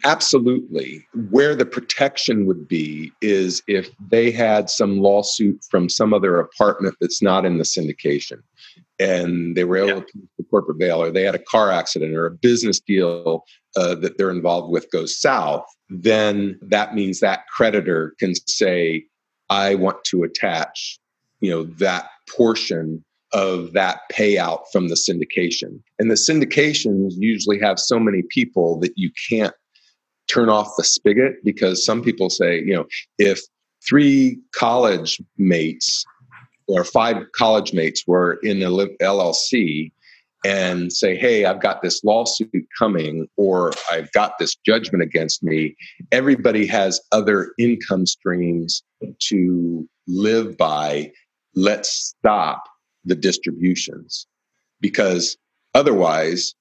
S2: Absolutely. Where the protection would be is if they had some lawsuit from some other apartment that's not in the syndication and they were able yeah. to the corporate veil or they had a car accident or a business deal uh, that they're involved with goes south, then that means that creditor can say, I want to attach, you know, that portion of that payout from the syndication. And the syndications usually have so many people that you can't turn off the spigot because some people say, you know, if three college mates or five college mates were in a LLC and say, hey, I've got this lawsuit coming or I've got this judgment against me, everybody has other income streams to live by. Let's stop the distributions because otherwise,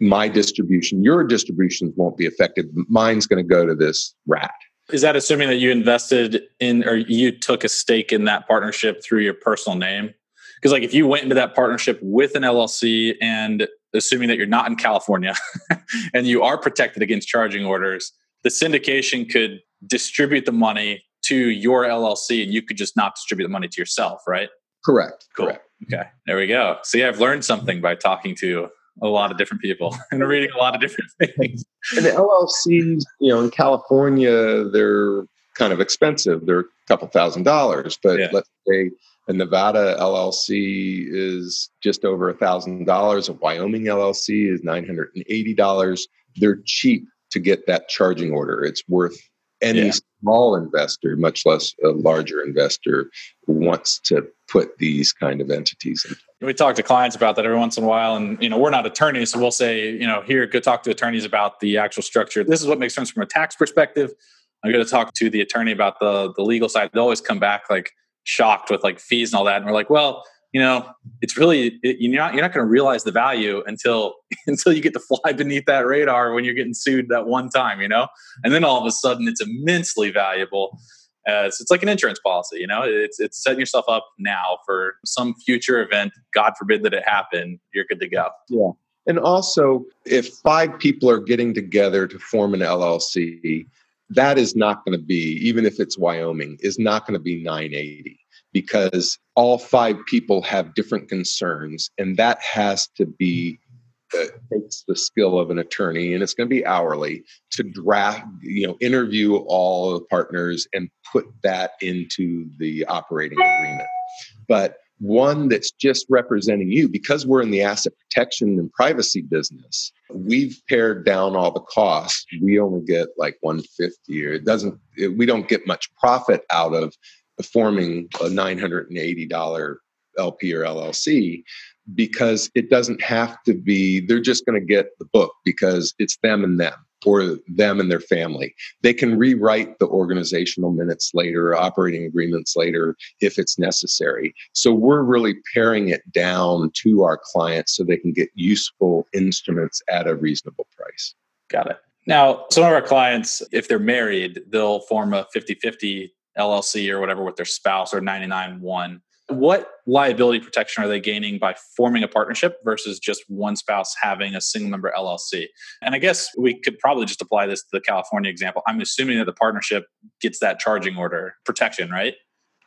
S2: my distribution, your distributions won't be affected. Mine's going to go to this rat.
S3: Is that assuming that you invested in or you took a stake in that partnership through your personal name? Because like if you went into that partnership with an LLC and assuming that you're not in California and you are protected against charging orders, the syndication could distribute the money to your LLC and you could just not distribute the money to yourself, right?
S2: Correct.
S3: Cool.
S2: Correct.
S3: Okay. There we go. See, I've learned something by talking to a lot of different people and reading a lot of different things.
S2: And the LLCs, you know, in California, they're kind of expensive. They're a couple thousand dollars, but yeah. let's say a Nevada LLC is just over a thousand dollars. A Wyoming LLC is nine hundred and eighty dollars. They're cheap to get that charging order. It's worth any yeah. small investor, much less a larger investor, wants to put these kind of entities in.
S3: We talk to clients about that every once in a while, and you know we're not attorneys, so we'll say, you know, here, go talk to attorneys about the actual structure. This is what makes sense from a tax perspective. I'm going to talk to the attorney about the the legal side. They always come back like, shocked with like fees and all that. And we're like, well, you know, it's really it, you're not you're not going to realize the value until until you get to fly beneath that radar when you're getting sued that one time, you know, and then all of a sudden it's immensely valuable. As it's like an insurance policy, you know, it's it's setting yourself up now for some future event. God forbid that it happen, you're good to go.
S2: Yeah. And also, if five people are getting together to form an LLC, that is not going to be, even if it's Wyoming, is not going to be 980 because all five people have different concerns. And that has to be, takes the skill of an attorney and it's going to be hourly to draft, you know, interview all the partners and put that into the operating agreement. But one that's just representing you because we're in the asset protection and privacy business we've pared down all the costs we only get like 150 or it doesn't it, we don't get much profit out of forming a $980 lp or llc because it doesn't have to be they're just going to get the book because it's them and them or them and their family. They can rewrite the organizational minutes later, operating agreements later if it's necessary. So we're really paring it down to our clients so they can get useful instruments at a reasonable price.
S3: Got it. Now, some of our clients, if they're married, they'll form a 50 50 LLC or whatever with their spouse or 99 1 what liability protection are they gaining by forming a partnership versus just one spouse having a single member LLC? And I guess we could probably just apply this to the California example. I'm assuming that the partnership gets that charging order protection, right?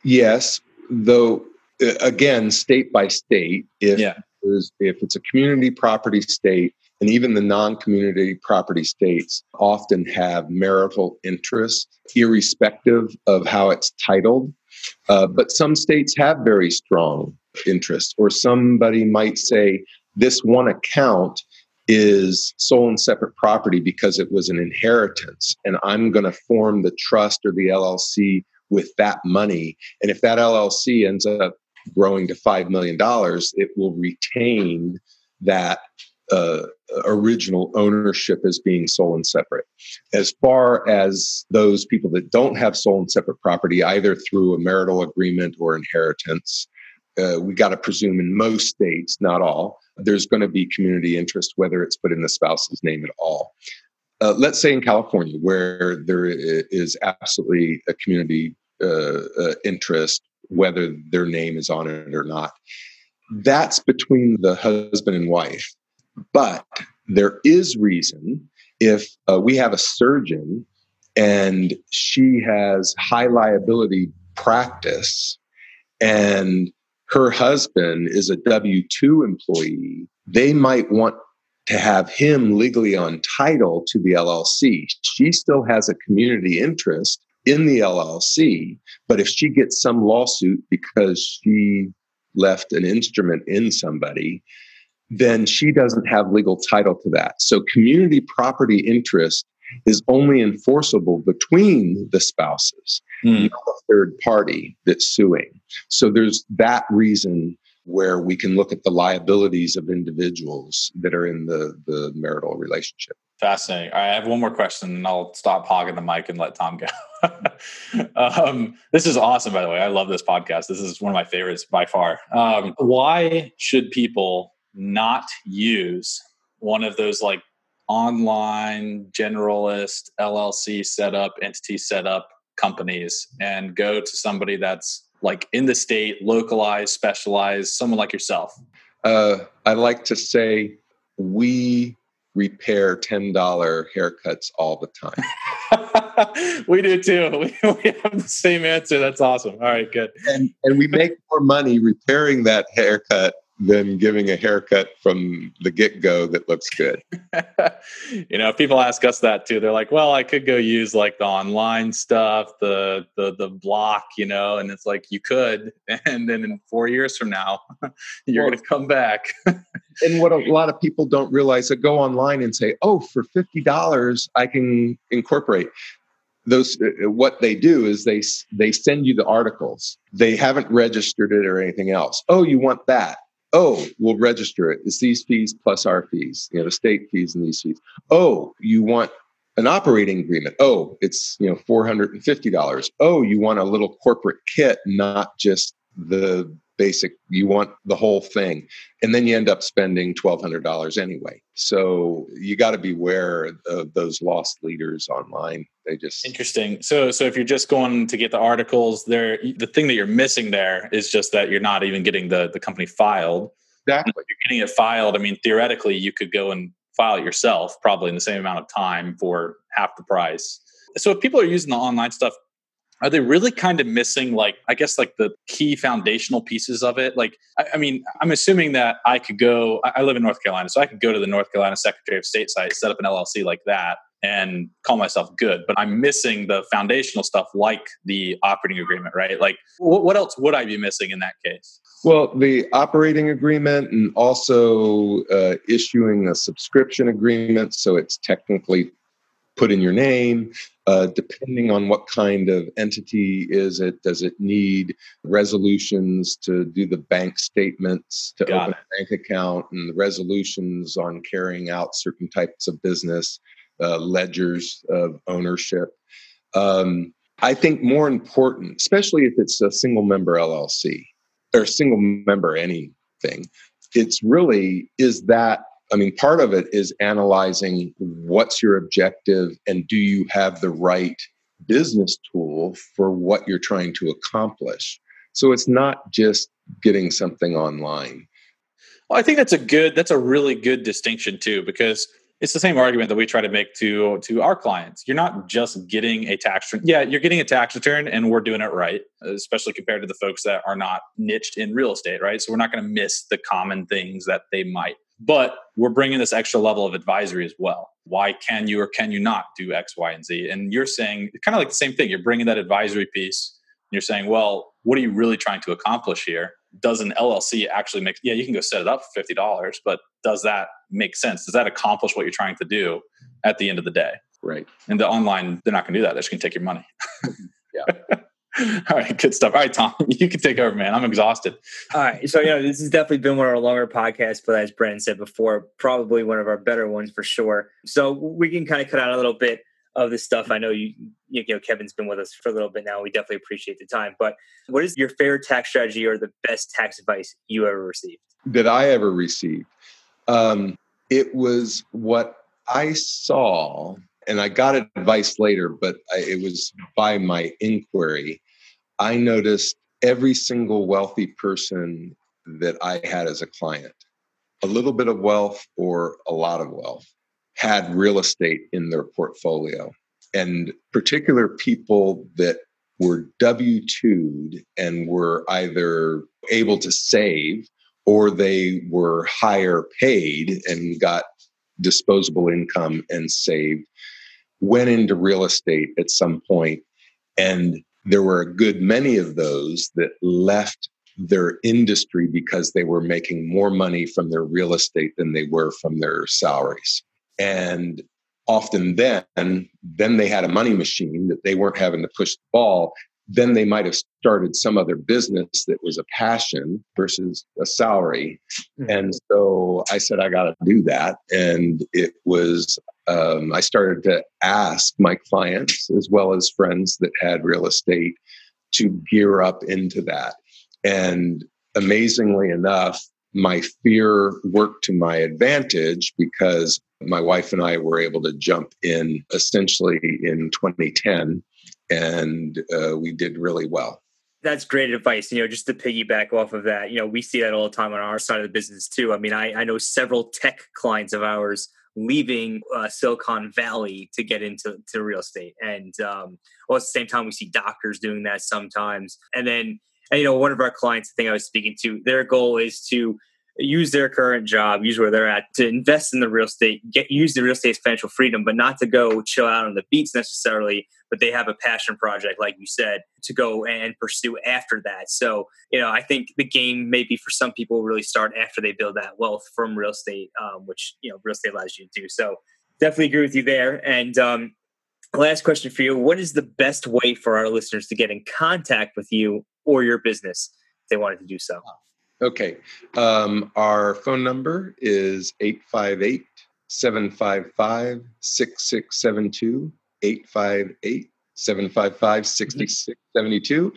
S2: Yes, though uh, again, state by state, if yeah. if it's a community property state, and even the non-community property states often have marital interests, irrespective of how it's titled. Uh, but some states have very strong interests, or somebody might say this one account is sole and separate property because it was an inheritance, and I'm going to form the trust or the LLC with that money. And if that LLC ends up growing to $5 million, it will retain that uh, original ownership as being sole and separate. As far as those people that don't have sole and separate property, either through a marital agreement or inheritance, uh, we got to presume in most states, not all, there's going to be community interest, whether it's put in the spouse's name at all. Uh, let's say in California, where there is absolutely a community uh, uh, interest, whether their name is on it or not. That's between the husband and wife but there is reason if uh, we have a surgeon and she has high liability practice and her husband is a W 2 employee, they might want to have him legally on title to the LLC. She still has a community interest in the LLC, but if she gets some lawsuit because she left an instrument in somebody, then she doesn't have legal title to that. So community property interest is only enforceable between the spouses, mm. not a third party that's suing. So there's that reason where we can look at the liabilities of individuals that are in the, the marital relationship.
S3: Fascinating. Right, I have one more question and I'll stop hogging the mic and let Tom go. um, this is awesome, by the way. I love this podcast. This is one of my favorites by far. Um, why should people not use one of those like online generalist LLC setup, entity setup companies and go to somebody that's like in the state, localized, specialized, someone like yourself?
S2: Uh, I like to say we repair $10 haircuts all the
S3: time. we do too. We, we have the same answer. That's awesome. All right, good.
S2: And, and we make more money repairing that haircut than giving a haircut from the get go that looks good.
S3: you know, people ask us that too. They're like, "Well, I could go use like the online stuff, the the the block, you know," and it's like you could, and then in four years from now, you're well, going to come back.
S2: and what a lot of people don't realize, that go online and say, "Oh, for fifty dollars, I can incorporate." those uh, uh, what they do is they they send you the articles they haven't registered it or anything else oh you want that oh, we'll register it. It's these fees plus our fees, you know, the state fees and these fees. Oh, you want an operating agreement. Oh, it's, you know, $450. Oh, you want a little corporate kit, not just the basic, you want the whole thing. And then you end up spending $1,200 anyway. So you got to beware of those lost leaders online. They just
S3: interesting. So, so if you're just going to get the articles there, the thing that you're missing there is just that you're not even getting the, the company filed.
S2: Exactly.
S3: If you're getting it filed. I mean, theoretically, you could go and file it yourself, probably in the same amount of time for half the price. So if people are using the online stuff, are they really kind of missing like i guess like the key foundational pieces of it? Like I, I, mean i'm assuming that i could go i live in north carolina so i could go to the north carolina secretary of state site set up an llc like that and call myself good but i'm missing the foundational stuff like the operating agreement right? Like what, what else would i be missing in that case?
S2: Well the operating agreement and also uh, issuing a subscription agreement so it's technically put in your name. Uh, depending on what kind of entity is it, does it need resolutions to do the bank statements to Got open it. a bank account and the resolutions on carrying out certain types of business, uh, ledgers of ownership. Um, I think more important, especially if it's a single member LLC or single member anything, it's really is that I mean, part of it is analyzing what's your objective and do you have the right business tool for what you're trying to accomplish. So it's not just getting something online.
S3: Well, I think that's a good, that's a really good distinction too, because it's the same argument that we try to make to to our clients. You're not just getting a tax return. Yeah, you're getting a tax return, and we're doing it right, especially compared to the folks that are not niched in real estate, right? So we're not going to miss the common things that they might. But we're bringing this extra level of advisory as well. Why can you or can you not do X, Y, and Z? And you're saying kind of like the same thing. You're bringing that advisory piece. And you're saying, well, what are you really trying to accomplish here? Does an LLC actually make? Yeah, you can go set it up for fifty dollars, but does that make sense? Does that accomplish what you're trying to do at the end of the day?
S2: Right.
S3: And the online, they're not going to do that. They're just going to take your money. yeah. All right, good stuff. All right, Tom, you can take over, man. I'm exhausted.
S1: All right. So, you know, this has definitely been one of our longer podcasts, but as Brendan said before, probably one of our better ones for sure. So we can kind of cut out a little bit of this stuff. I know you, you know, Kevin's been with us for a little bit now. We definitely appreciate the time. But what is your favorite tax strategy or the best tax advice you ever received?
S2: That I ever received. Um, it was what I saw and I got advice later, but I, it was by my inquiry I noticed every single wealthy person that I had as a client, a little bit of wealth or a lot of wealth, had real estate in their portfolio. And particular people that were W 2'd and were either able to save or they were higher paid and got disposable income and saved, went into real estate at some point and there were a good many of those that left their industry because they were making more money from their real estate than they were from their salaries. And often then, then they had a money machine that they weren't having to push the ball. then they might have started some other business that was a passion versus a salary. Mm-hmm. And so I said, I got to do that. And it was, um, I started to ask my clients as well as friends that had real estate to gear up into that. And amazingly enough, my fear worked to my advantage because my wife and I were able to jump in essentially in 2010 and uh, we did really well.
S1: That's great advice. You know, just to piggyback off of that, you know, we see that all the time on our side of the business too. I mean, I, I know several tech clients of ours leaving uh, Silicon Valley to get into to real estate, and um, well, at the same time, we see doctors doing that sometimes. And then, and, you know, one of our clients, I think I was speaking to, their goal is to use their current job, use where they're at to invest in the real estate, get use the real estate's financial freedom, but not to go chill out on the beats necessarily. But they have a passion project, like you said, to go and pursue after that. So, you know, I think the game maybe for some people really start after they build that wealth from real estate, um, which you know real estate allows you to do. So, definitely agree with you there. And um, last question for you: What is the best way for our listeners to get in contact with you or your business if they wanted to do so?
S2: Okay. Um, our phone number is 858 755 6672. 858 755 6672.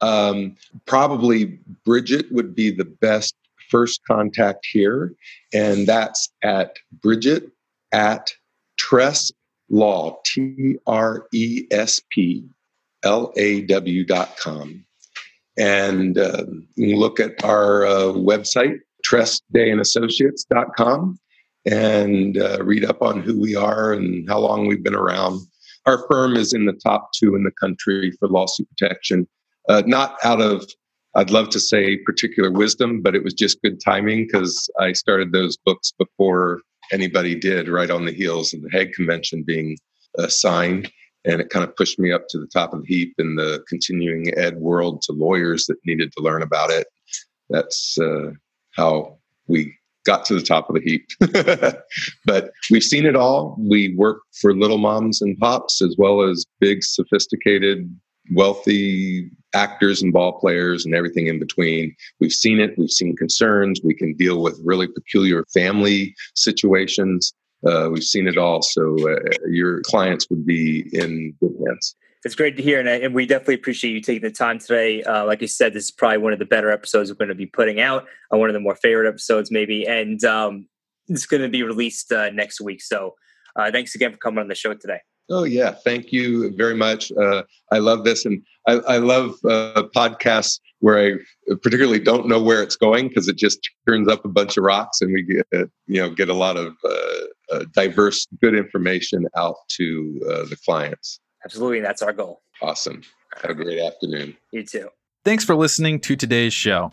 S2: Um, probably Bridget would be the best first contact here, and that's at Bridget at Tresp Law, T R E S P L A W dot com and uh, look at our uh, website, trespdayandassociates.com, and uh, read up on who we are and how long we've been around. Our firm is in the top two in the country for lawsuit protection, uh, not out of I'd love to say particular wisdom, but it was just good timing because I started those books before anybody did, right on the heels of the Hague Convention being uh, signed and it kind of pushed me up to the top of the heap in the continuing ed world to lawyers that needed to learn about it. That's uh, how we got to the top of the heap. but we've seen it all. We work for little moms and pops as well as big, sophisticated, wealthy actors and ball players and everything in between. We've seen it. We've seen concerns. We can deal with really peculiar family situations. Uh, we've seen it all. So uh, your clients would be in good hands.
S1: It's great to hear, and, and we definitely appreciate you taking the time today. Uh, like you said, this is probably one of the better episodes we're going to be putting out. Uh, one of the more favorite episodes, maybe, and um, it's going to be released uh, next week. So, uh, thanks again for coming on the show today.
S2: Oh yeah, thank you very much. Uh, I love this, and I, I love uh, podcasts where I particularly don't know where it's going because it just turns up a bunch of rocks, and we get you know get a lot of uh, uh diverse, good information out to uh, the clients.
S1: Absolutely, that's our goal.
S2: Awesome. Have a great afternoon.
S1: You too.
S3: Thanks for listening to today's show.